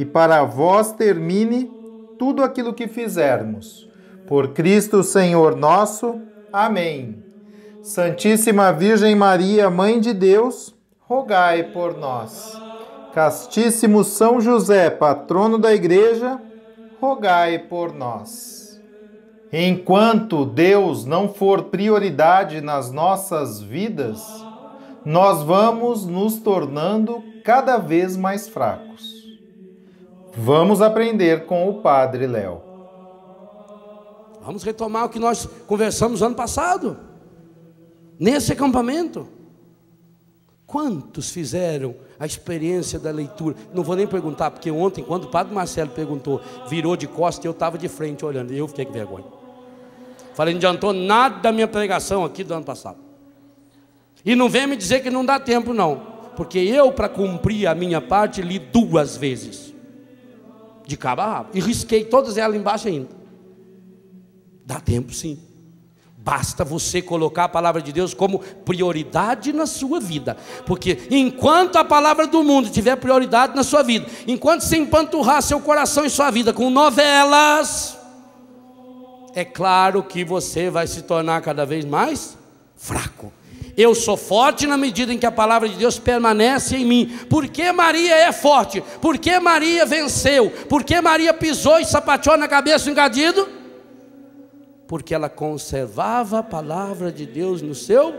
e para vós termine tudo aquilo que fizermos. Por Cristo Senhor nosso. Amém. Santíssima Virgem Maria, Mãe de Deus, rogai por nós. Castíssimo São José, patrono da Igreja, rogai por nós. Enquanto Deus não for prioridade nas nossas vidas, nós vamos nos tornando cada vez mais fracos. Vamos aprender com o Padre Léo. Vamos retomar o que nós conversamos ano passado, nesse acampamento. Quantos fizeram a experiência da leitura? Não vou nem perguntar, porque ontem, quando o Padre Marcelo perguntou, virou de costas e eu estava de frente olhando, e eu fiquei com vergonha. Falei, não adiantou nada da minha pregação aqui do ano passado. E não vem me dizer que não dá tempo, não. Porque eu, para cumprir a minha parte, li duas vezes. De cabo a rabo. E risquei todas elas embaixo ainda. Dá tempo sim. Basta você colocar a palavra de Deus como prioridade na sua vida. Porque enquanto a palavra do mundo tiver prioridade na sua vida, enquanto você empanturrar seu coração e sua vida com novelas, é claro que você vai se tornar cada vez mais fraco. Eu sou forte na medida em que a palavra de Deus permanece em mim. Por que Maria é forte? Por que Maria venceu? Por que Maria pisou e sapateou na cabeça do engadido? Porque ela conservava a palavra de Deus no seu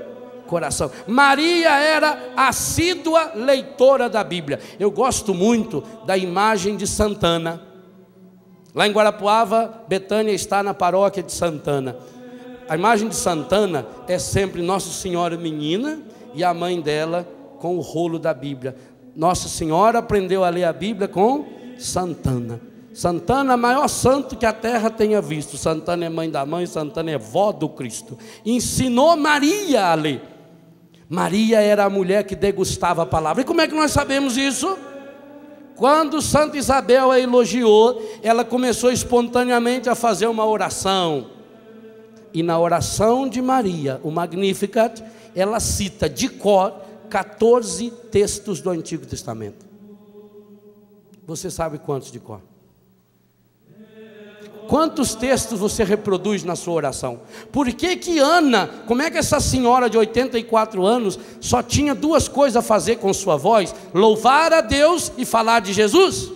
coração. Maria era assídua leitora da Bíblia. Eu gosto muito da imagem de Santana. Lá em Guarapuava, Betânia está na paróquia de Santana. A imagem de Santana é sempre Nossa Senhora menina e a mãe dela com o rolo da Bíblia. Nossa Senhora aprendeu a ler a Bíblia com Santana. Santana é o maior santo que a terra tenha visto. Santana é mãe da mãe, Santana é vó do Cristo. Ensinou Maria a ler. Maria era a mulher que degustava a palavra. E como é que nós sabemos isso? Quando Santa Isabel a elogiou, ela começou espontaneamente a fazer uma oração. E na oração de Maria, o Magnificat, ela cita de cor 14 textos do Antigo Testamento. Você sabe quantos de cor? Quantos textos você reproduz na sua oração? Por que que Ana, como é que essa senhora de 84 anos só tinha duas coisas a fazer com sua voz? Louvar a Deus e falar de Jesus?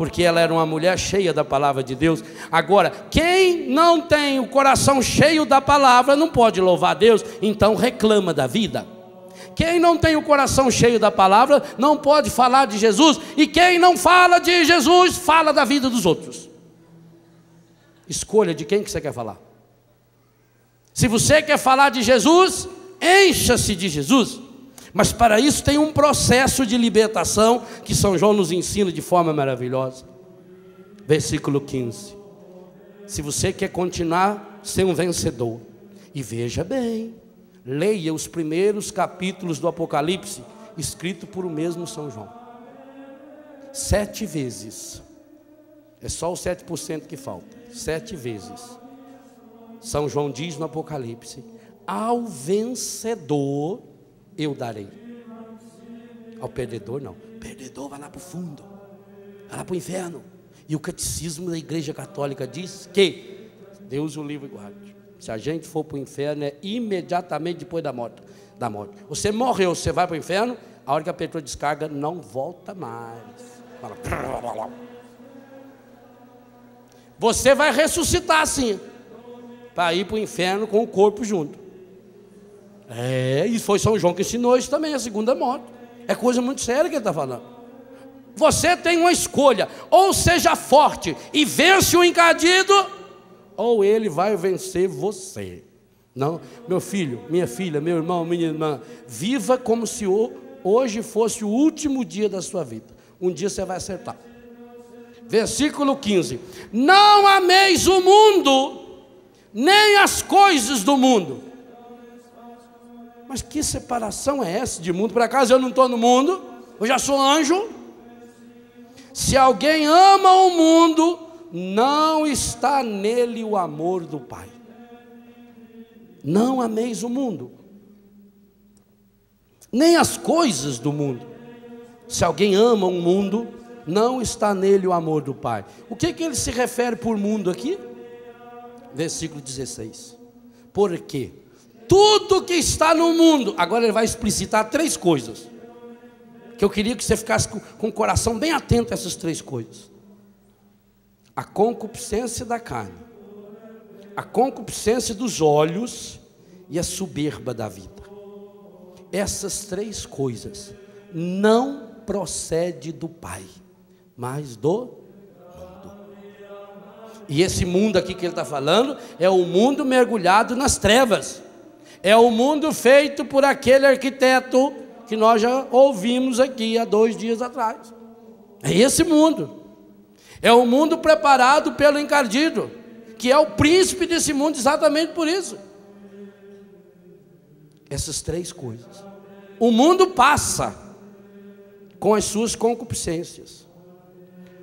Porque ela era uma mulher cheia da palavra de Deus. Agora, quem não tem o coração cheio da palavra não pode louvar Deus, então reclama da vida. Quem não tem o coração cheio da palavra não pode falar de Jesus, e quem não fala de Jesus fala da vida dos outros. Escolha de quem que você quer falar. Se você quer falar de Jesus, encha-se de Jesus. Mas para isso tem um processo de libertação que São João nos ensina de forma maravilhosa. Versículo 15. Se você quer continuar ser um vencedor, e veja bem, leia os primeiros capítulos do Apocalipse, escrito por o mesmo São João. Sete vezes. É só os 7% que falta. Sete vezes. São João diz no Apocalipse: ao vencedor eu darei. Ao perdedor, não. O perdedor vai lá para o fundo, vai lá para o inferno. E o catecismo da Igreja Católica diz que Deus o livre e guarde. Se a gente for para o inferno, é imediatamente depois da morte. Da morte. Você morreu, você vai para o inferno, a hora que a pessoa descarga, não volta mais. Você vai ressuscitar sim, para ir para o inferno com o corpo junto. É, e foi São João que ensinou isso também, a segunda morte. É coisa muito séria que ele está falando. Você tem uma escolha: ou seja forte e vence o encadido, ou ele vai vencer você. Não, meu filho, minha filha, meu irmão, minha irmã, viva como se hoje fosse o último dia da sua vida. Um dia você vai acertar. Versículo 15: Não ameis o mundo, nem as coisas do mundo. Mas que separação é essa de mundo? Por acaso eu não estou no mundo? Eu já sou anjo? Se alguém ama o mundo, não está nele o amor do Pai. Não ameis o mundo, nem as coisas do mundo. Se alguém ama o mundo, não está nele o amor do Pai. O que, que ele se refere por mundo aqui? Versículo 16. Porque tudo que está no mundo, agora ele vai explicitar três coisas. Que eu queria que você ficasse com, com o coração bem atento a essas três coisas: a concupiscência da carne, a concupiscência dos olhos e a soberba da vida. Essas três coisas não procede do Pai, mas do mundo. E esse mundo aqui que ele está falando é o mundo mergulhado nas trevas. É o mundo feito por aquele arquiteto que nós já ouvimos aqui há dois dias atrás. É esse mundo. É o mundo preparado pelo encardido que é o príncipe desse mundo exatamente por isso. Essas três coisas. O mundo passa com as suas concupiscências,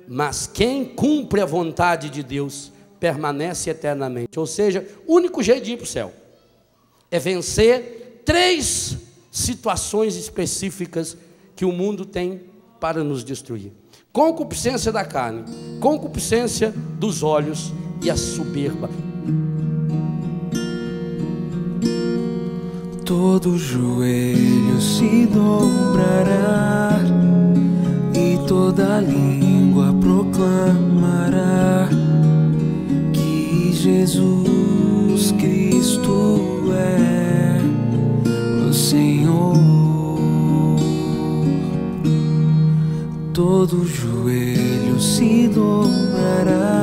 mas quem cumpre a vontade de Deus permanece eternamente. Ou seja, o único jeito de ir para o céu é vencer três situações específicas que o mundo tem para nos destruir: concupiscência da carne, concupiscência dos olhos e a soberba. Todo joelho se dobrará e toda língua proclamará Jesus Cristo é o Senhor. Todo joelho se dobrará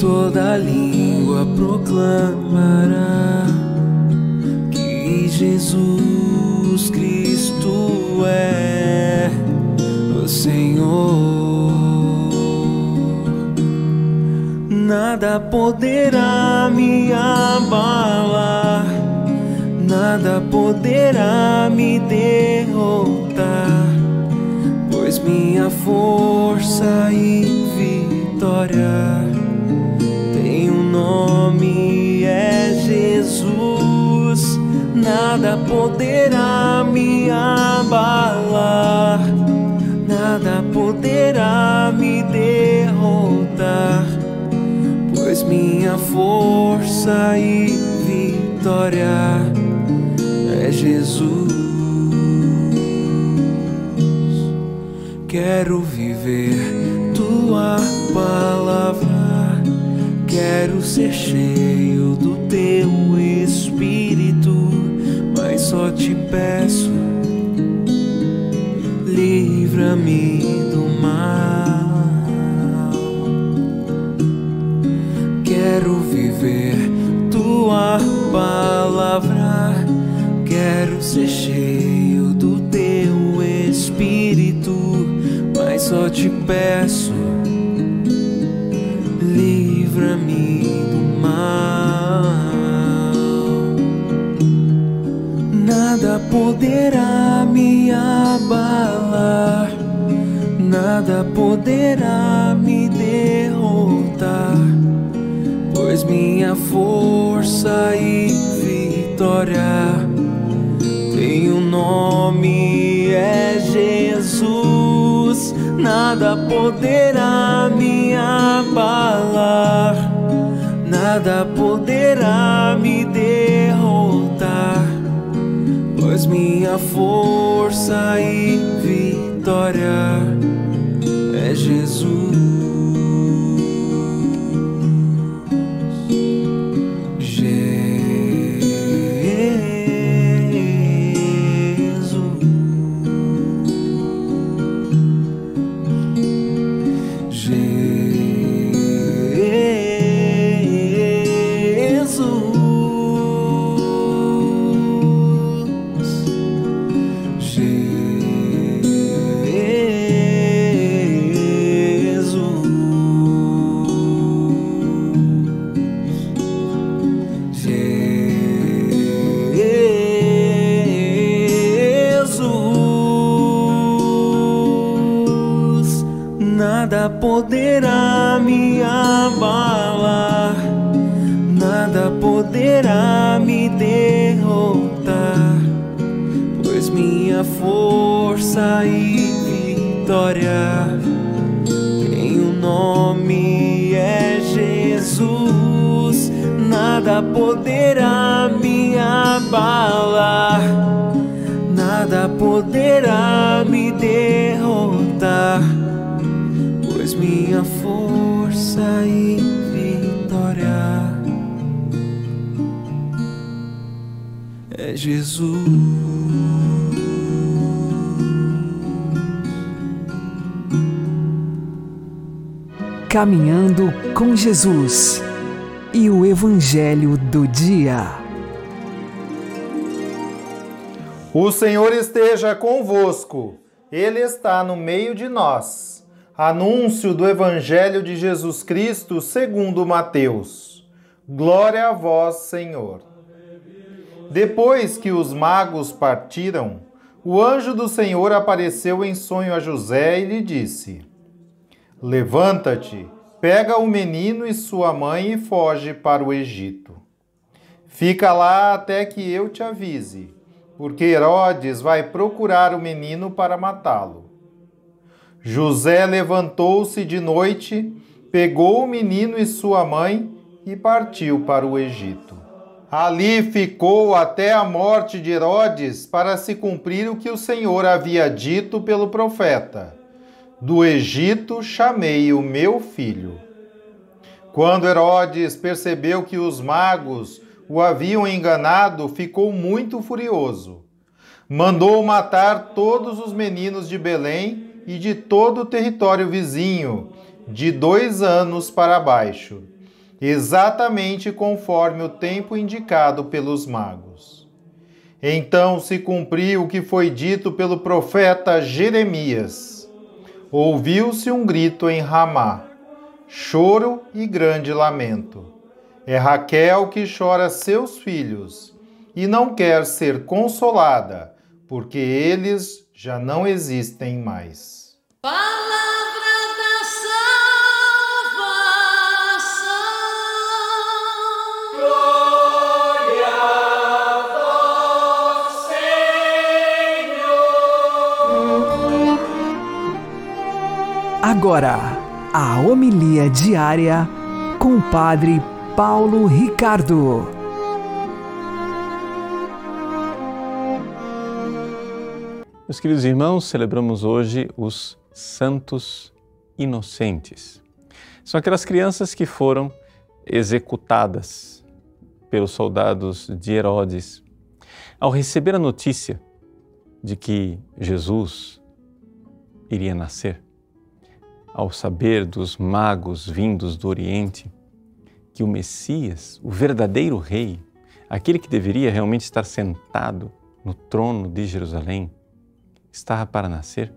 toda língua proclamará que Jesus Cristo é o Senhor. Nada poderá me abalar, nada poderá me derrotar, pois minha força e vitória nome é Jesus, nada poderá me abalar, nada poderá me derrotar, pois minha força e vitória é Jesus. Quero viver tua palavra Quero ser cheio do teu espírito, mas só te peço, livra-me do mal. Quero viver tua palavra, quero ser cheio do teu espírito, mas só te peço livra-me do mal. Nada poderá me abalar, nada poderá me derrotar, minha força e vitória. Um nome, é Jesus. Nada poderá me abalar, nada poderá me derrotar, pois minha força e vitória Caminhando com Jesus e o Evangelho do Dia. O Senhor esteja convosco, Ele está no meio de nós. Anúncio do Evangelho de Jesus Cristo segundo Mateus. Glória a vós, Senhor. Depois que os magos partiram, o anjo do Senhor apareceu em sonho a José e lhe disse: Levanta-te, pega o menino e sua mãe e foge para o Egito. Fica lá até que eu te avise, porque Herodes vai procurar o menino para matá-lo. José levantou-se de noite, pegou o menino e sua mãe e partiu para o Egito. Ali ficou até a morte de Herodes para se cumprir o que o Senhor havia dito pelo profeta: Do Egito chamei o meu filho. Quando Herodes percebeu que os magos o haviam enganado, ficou muito furioso. Mandou matar todos os meninos de Belém e de todo o território vizinho, de dois anos para baixo, exatamente conforme o tempo indicado pelos magos. Então se cumpriu o que foi dito pelo profeta Jeremias. Ouviu-se um grito em Ramá, choro e grande lamento. É Raquel que chora seus filhos e não quer ser consolada, porque eles já não existem mais. Palavra Agora, a homilia diária com o Padre Paulo Ricardo. Meus queridos irmãos, celebramos hoje os santos inocentes. São aquelas crianças que foram executadas pelos soldados de Herodes ao receber a notícia de que Jesus iria nascer, ao saber dos magos vindos do Oriente que o Messias, o verdadeiro rei, aquele que deveria realmente estar sentado no trono de Jerusalém, estava para nascer,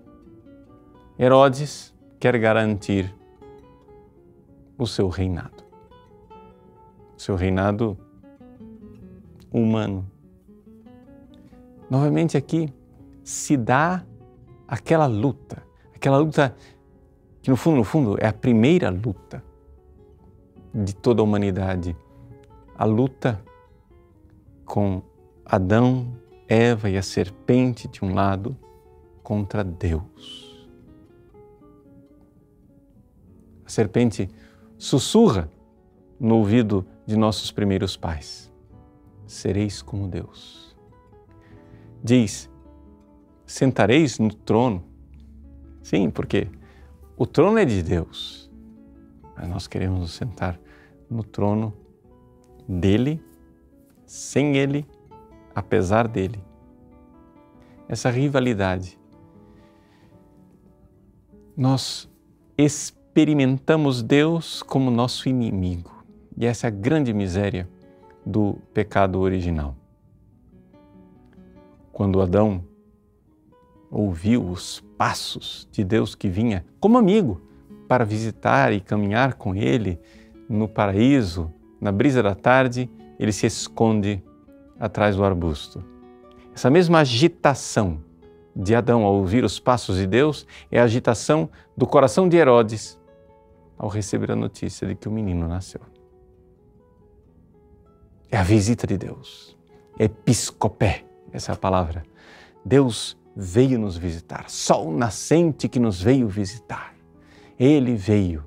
Herodes quer garantir o seu reinado. O seu reinado humano. Novamente aqui se dá aquela luta, aquela luta que no fundo, no fundo, é a primeira luta de toda a humanidade, a luta com Adão, Eva e a serpente de um lado contra Deus. serpente sussurra no ouvido de nossos primeiros pais: Sereis como Deus. Diz: Sentareis no trono. Sim, porque o trono é de Deus, mas nós queremos nos sentar no trono dele, sem ele, apesar dele. Essa rivalidade. Nós experimentamos Deus como nosso inimigo. E essa é a grande miséria do pecado original. Quando Adão ouviu os passos de Deus que vinha como amigo para visitar e caminhar com ele no paraíso, na brisa da tarde, ele se esconde atrás do arbusto. Essa mesma agitação de Adão ao ouvir os passos de Deus é a agitação do coração de Herodes ao receber a notícia de que o menino nasceu. É a visita de Deus. Episcopé, essa é a palavra. Deus veio nos visitar, sol nascente que nos veio visitar. Ele veio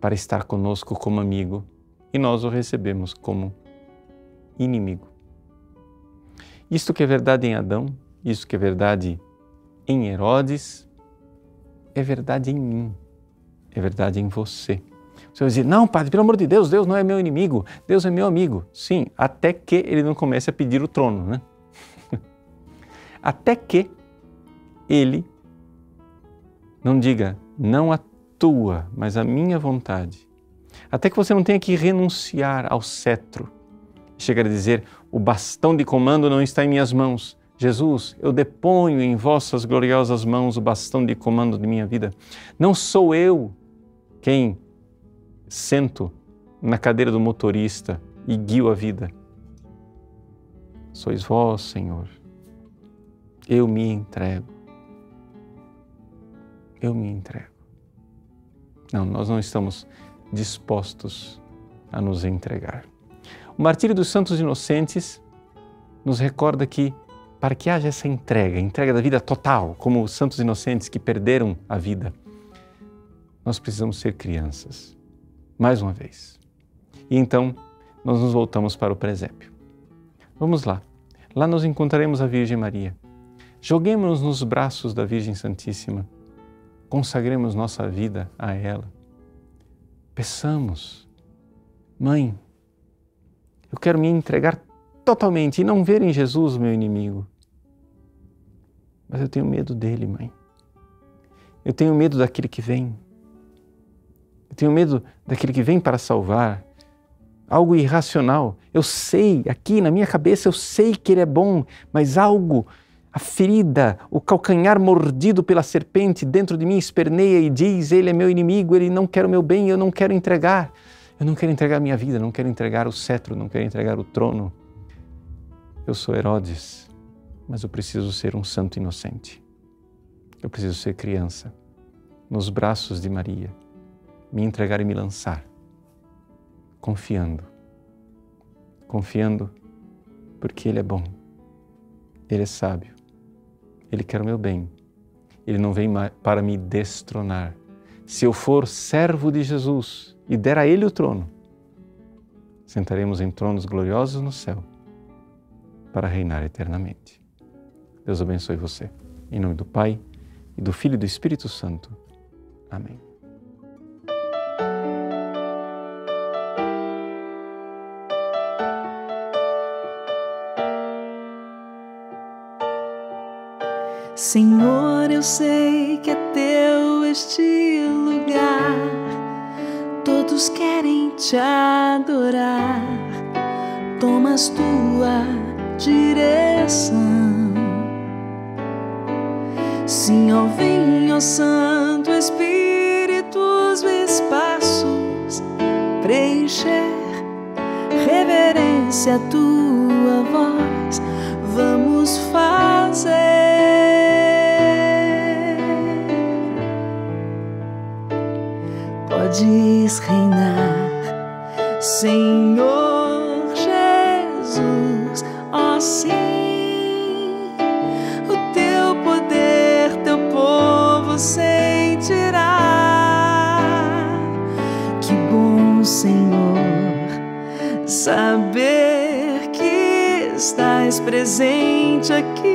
para estar conosco como amigo e nós o recebemos como inimigo. Isto que é verdade em Adão, isso que é verdade em Herodes, é verdade em mim, é verdade em você. Você vai dizer, não, padre, pelo amor de Deus, Deus não é meu inimigo, Deus é meu amigo. Sim, até que ele não comece a pedir o trono, né? Até que ele não diga, não a tua, mas a minha vontade. Até que você não tenha que renunciar ao cetro. Chega a dizer, o bastão de comando não está em minhas mãos. Jesus, eu deponho em vossas gloriosas mãos o bastão de comando de minha vida. Não sou eu quem sento na cadeira do motorista e guio a vida. Sois vós, Senhor. Eu me entrego. Eu me entrego. Não, nós não estamos dispostos a nos entregar. O martírio dos santos inocentes nos recorda que, para que haja essa entrega, entrega da vida total, como os santos inocentes que perderam a vida, nós precisamos ser crianças, mais uma vez. E então, nós nos voltamos para o presépio. Vamos lá. Lá nós encontraremos a Virgem Maria. Joguemos-nos nos braços da Virgem Santíssima. Consagremos nossa vida a ela. Peçamos, Mãe, eu quero me entregar totalmente e não ver em Jesus meu inimigo. Mas eu tenho medo dele, mãe. Eu tenho medo daquele que vem. Eu tenho medo daquele que vem para salvar. Algo irracional. Eu sei, aqui na minha cabeça, eu sei que ele é bom, mas algo, a ferida, o calcanhar mordido pela serpente dentro de mim esperneia e diz: Ele é meu inimigo, ele não quer o meu bem, eu não quero entregar. Eu não quero entregar a minha vida, não quero entregar o cetro, não quero entregar o trono. Eu sou Herodes, mas eu preciso ser um santo inocente. Eu preciso ser criança, nos braços de Maria, me entregar e me lançar, confiando. Confiando porque Ele é bom, Ele é sábio, Ele quer o meu bem, Ele não vem para me destronar. Se eu for servo de Jesus, e der a Ele o trono, sentaremos em tronos gloriosos no céu para reinar eternamente. Deus abençoe você. Em nome do Pai, e do Filho e do Espírito Santo. Amém. Senhor, eu sei que é teu este lugar todos querem te adorar. Tomas tua direção. Ó, vem, ó Santo Espírito, os espaços preencher. Reverência à tua voz, vamos fazer. Podes reinar, Senhor Jesus, ó sim, o teu poder, teu povo sentirá. Que bom, Senhor, saber que estás presente aqui.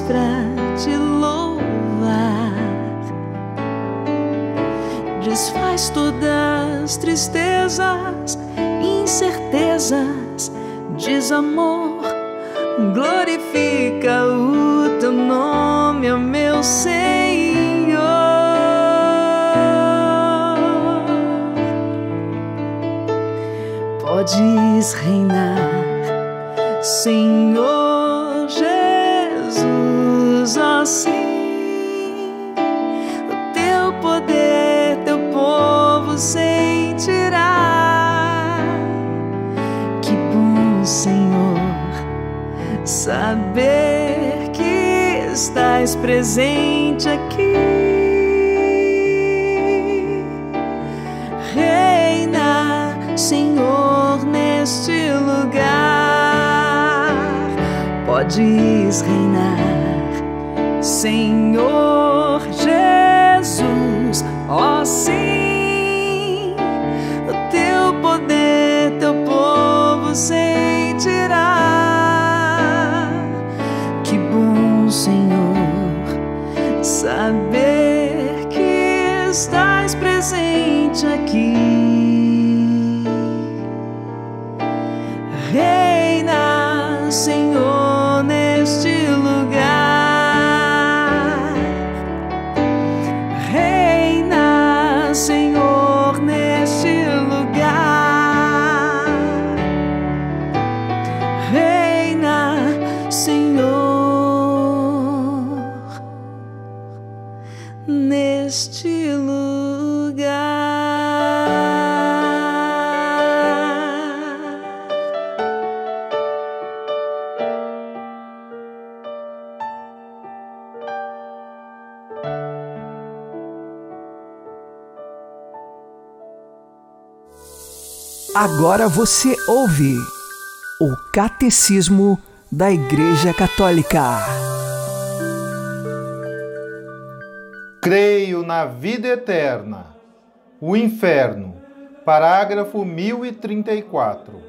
Para te louvar. Desfaz todas as tristezas, incertezas, desamor glorifica o teu nome, ó meu Senhor. Podes reinar, Senhor ó sim, o teu poder, teu povo sentirá. Que bom, Senhor, saber que estás presente aqui. Neste lugar. Podes reinar, Senhor Jesus, ó sim, o teu poder, teu povo sentirá. Que bom, Senhor, saber que estás presente aqui. Reina, Senhor, Agora você ouve o Catecismo da Igreja Católica. Creio na vida eterna. O inferno. Parágrafo 1034.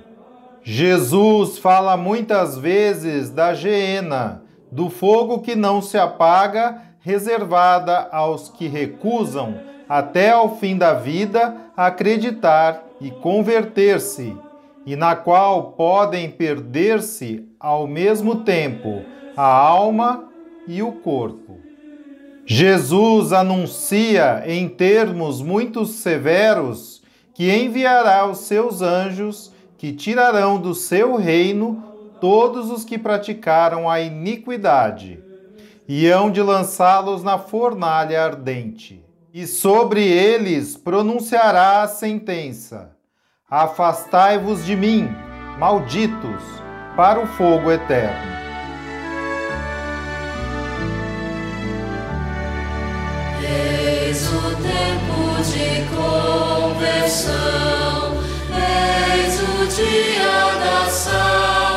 Jesus fala muitas vezes da geena, do fogo que não se apaga, reservada aos que recusam, até ao fim da vida, acreditar e converter-se, e na qual podem perder-se ao mesmo tempo a alma e o corpo. Jesus anuncia em termos muito severos que enviará os seus anjos que tirarão do seu reino todos os que praticaram a iniquidade e hão de lançá-los na fornalha ardente. E sobre eles pronunciará a sentença: Afastai-vos de mim, malditos, para o fogo eterno. Eis o tempo de conversão, eis o dia da salvação.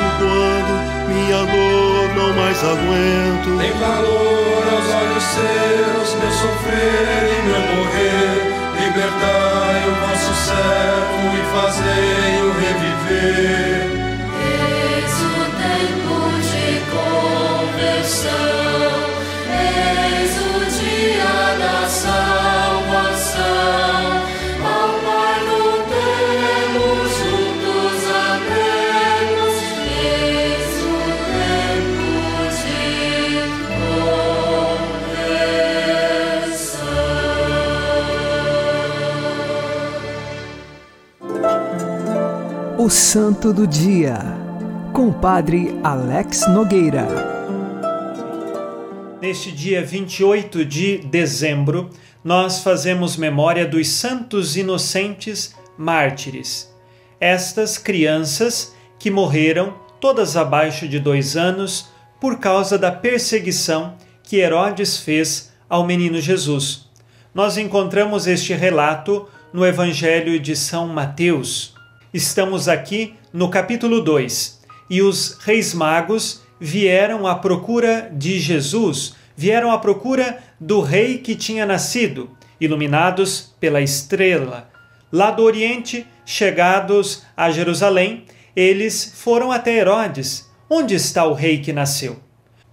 Mesmo quando minha dor não mais aguento. Tem valor aos olhos seus, meu sofrer e meu morrer. Libertai o vosso servo e fazei-o reviver. Eis o tempo de conversão, eis o Santo do Dia, com Padre Alex Nogueira. Neste dia 28 de dezembro, nós fazemos memória dos santos inocentes mártires. Estas crianças que morreram, todas abaixo de dois anos, por causa da perseguição que Herodes fez ao menino Jesus. Nós encontramos este relato no Evangelho de São Mateus. Estamos aqui no capítulo 2 e os reis magos vieram à procura de Jesus, vieram à procura do rei que tinha nascido, iluminados pela estrela. Lá do Oriente, chegados a Jerusalém, eles foram até Herodes. Onde está o rei que nasceu?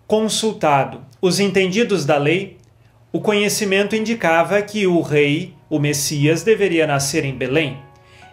Consultado os entendidos da lei, o conhecimento indicava que o rei, o Messias, deveria nascer em Belém.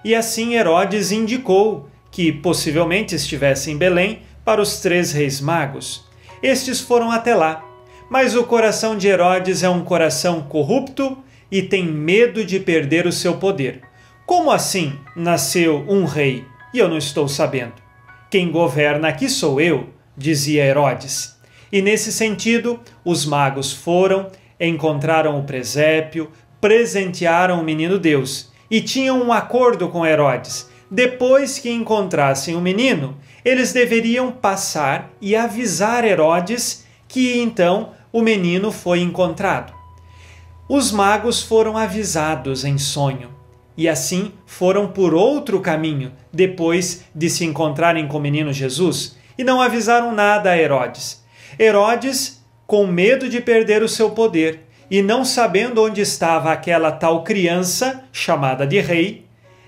E assim Herodes indicou que possivelmente estivesse em Belém para os três reis magos. Estes foram até lá, mas o coração de Herodes é um coração corrupto e tem medo de perder o seu poder. Como assim nasceu um rei e eu não estou sabendo? Quem governa aqui sou eu, dizia Herodes. E nesse sentido, os magos foram, encontraram o presépio, presentearam o menino Deus e tinham um acordo com Herodes. Depois que encontrassem o menino, eles deveriam passar e avisar Herodes que então o menino foi encontrado. Os magos foram avisados em sonho e assim foram por outro caminho depois de se encontrarem com o menino Jesus e não avisaram nada a Herodes. Herodes, com medo de perder o seu poder e não sabendo onde estava aquela tal criança chamada de rei,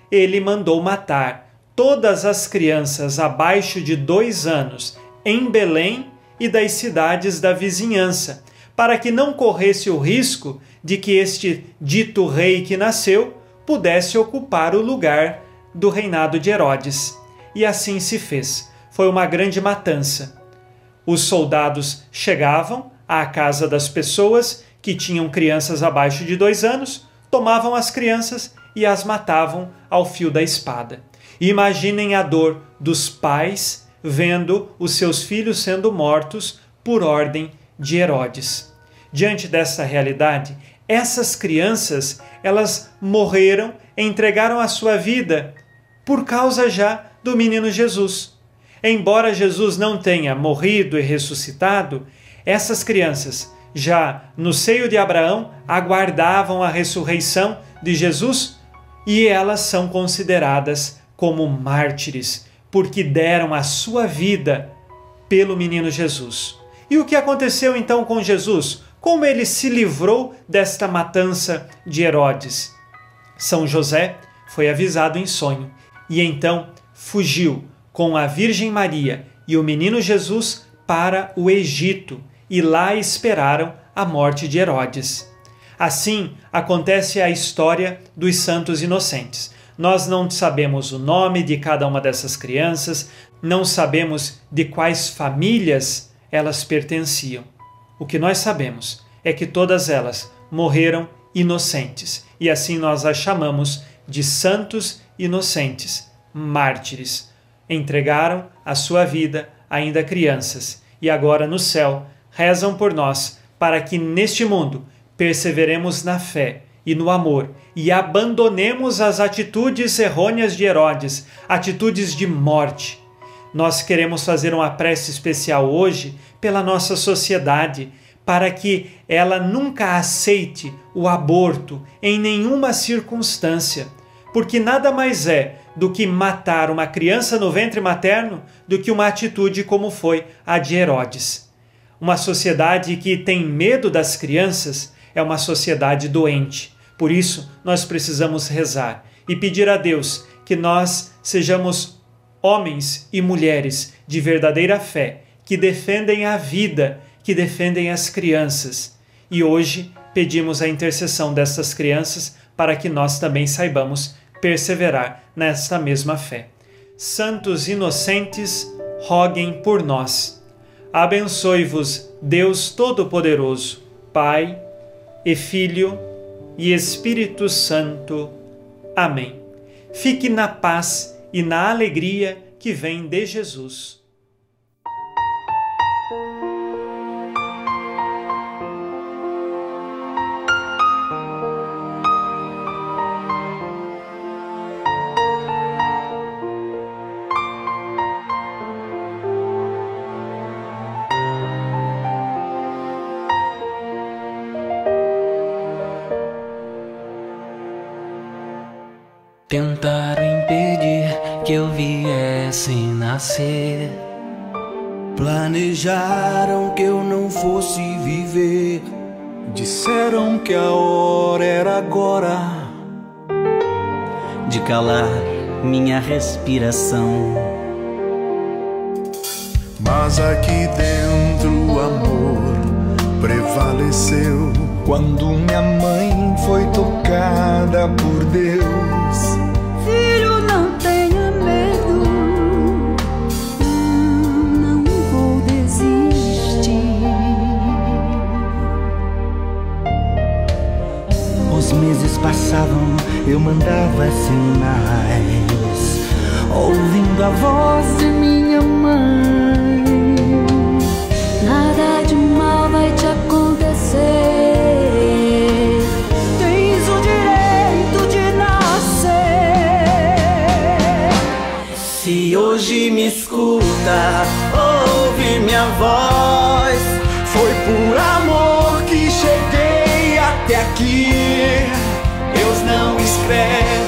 ele mandou matar todas as crianças abaixo de dois anos em Belém e das cidades da vizinhança, para que não corresse o risco de que este dito rei que nasceu pudesse ocupar o lugar do reinado de Herodes. E assim se fez. Foi uma grande matança. Os soldados chegavam à casa das pessoas que tinham crianças abaixo de dois anos, tomavam as crianças e as matavam ao fio da espada. Imaginem a dor dos pais vendo os seus filhos sendo mortos por ordem de Herodes. Diante dessa realidade, essas crianças, elas morreram, entregaram a sua vida por causa já do menino Jesus. Embora Jesus não tenha morrido e ressuscitado, essas crianças, já no seio de Abraão, aguardavam a ressurreição de Jesus e elas são consideradas como mártires, porque deram a sua vida pelo menino Jesus. E o que aconteceu então com Jesus? Como ele se livrou desta matança de Herodes? São José foi avisado em sonho e então fugiu com a Virgem Maria e o menino Jesus para o Egito e lá esperaram a morte de Herodes. Assim acontece a história dos santos inocentes. Nós não sabemos o nome de cada uma dessas crianças, não sabemos de quais famílias elas pertenciam. O que nós sabemos é que todas elas morreram inocentes e assim nós as chamamos de santos inocentes, mártires. Entregaram a sua vida ainda crianças e agora no céu rezam por nós para que neste mundo perseveremos na fé e no amor e abandonemos as atitudes errôneas de Herodes, atitudes de morte. Nós queremos fazer uma prece especial hoje pela nossa sociedade, para que ela nunca aceite o aborto em nenhuma circunstância, porque nada mais é do que matar uma criança no ventre materno do que uma atitude como foi a de Herodes. Uma sociedade que tem medo das crianças é uma sociedade doente. Por isso, nós precisamos rezar e pedir a Deus que nós sejamos homens e mulheres de verdadeira fé, que defendem a vida, que defendem as crianças. E hoje pedimos a intercessão dessas crianças para que nós também saibamos perseverar nesta mesma fé. Santos inocentes, roguem por nós. Abençoe-vos, Deus Todo-Poderoso, Pai e Filho e Espírito Santo. Amém. Fique na paz e na alegria que vem de Jesus. Tentaram impedir que eu viesse nascer. Planejaram que eu não fosse viver. Disseram que a hora era agora de calar minha respiração. Mas aqui dentro o amor prevaleceu. Quando minha mãe foi tocada por Deus passavam, eu mandava sinais, ouvindo a voz de minha mãe. Nada de mal vai te acontecer. Tens o direito de nascer. Se hoje me escuta, ouve minha voz. there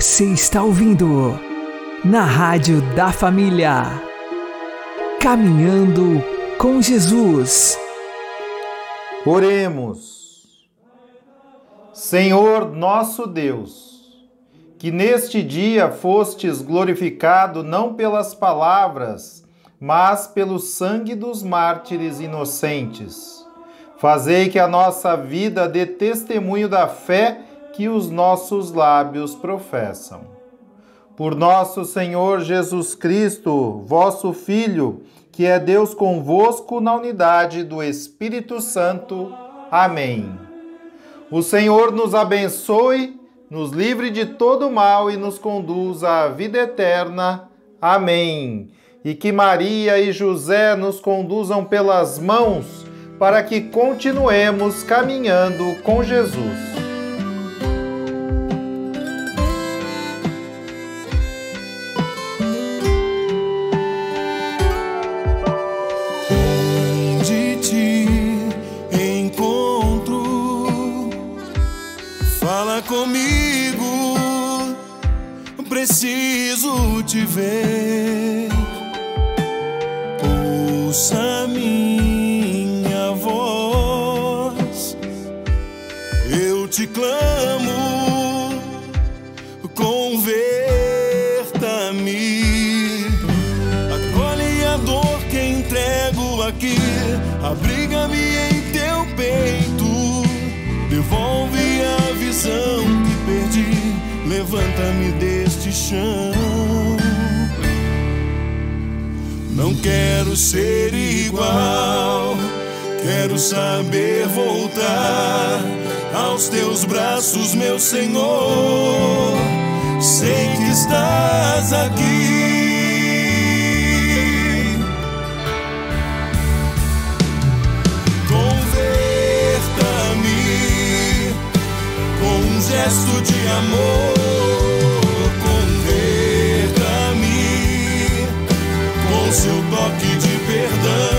Você está ouvindo na Rádio da Família. Caminhando com Jesus. Oremos. Senhor nosso Deus, que neste dia fostes glorificado não pelas palavras, mas pelo sangue dos mártires inocentes. Fazei que a nossa vida dê testemunho da fé que os nossos lábios professam. Por nosso Senhor Jesus Cristo, vosso Filho, que é Deus convosco na unidade do Espírito Santo. Amém. O Senhor nos abençoe, nos livre de todo mal e nos conduza à vida eterna. Amém. E que Maria e José nos conduzam pelas mãos para que continuemos caminhando com Jesus. Te ver. Ouça minha voz, eu te clamo, converta-me. Acolhe a dor que entrego aqui, abriga-me em teu peito, devolve a visão que perdi, levanta-me deste chão. Não quero ser igual, quero saber voltar aos teus braços, meu Senhor. Sei que estás aqui. Converta-me com um gesto de amor. seu toque de perdão.